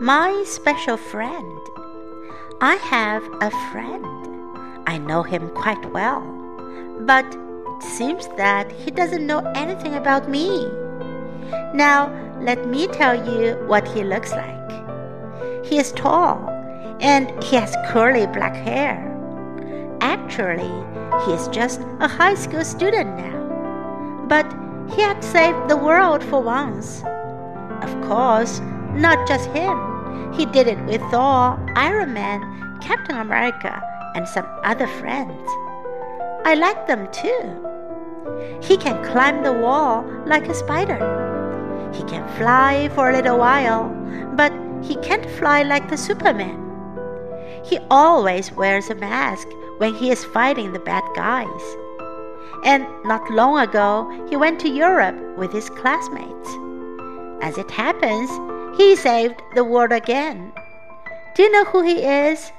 My special friend. I have a friend. I know him quite well, but it seems that he doesn't know anything about me. Now, let me tell you what he looks like. He is tall and he has curly black hair. Actually, he is just a high school student now. But he had saved the world for once. Of course, not just him. He did it with Thor, Iron Man, Captain America, and some other friends. I like them too. He can climb the wall like a spider. He can fly for a little while, but he can't fly like the Superman. He always wears a mask when he is fighting the bad guys. And not long ago, he went to Europe with his classmates. As it happens, he saved the world again. Do you know who he is?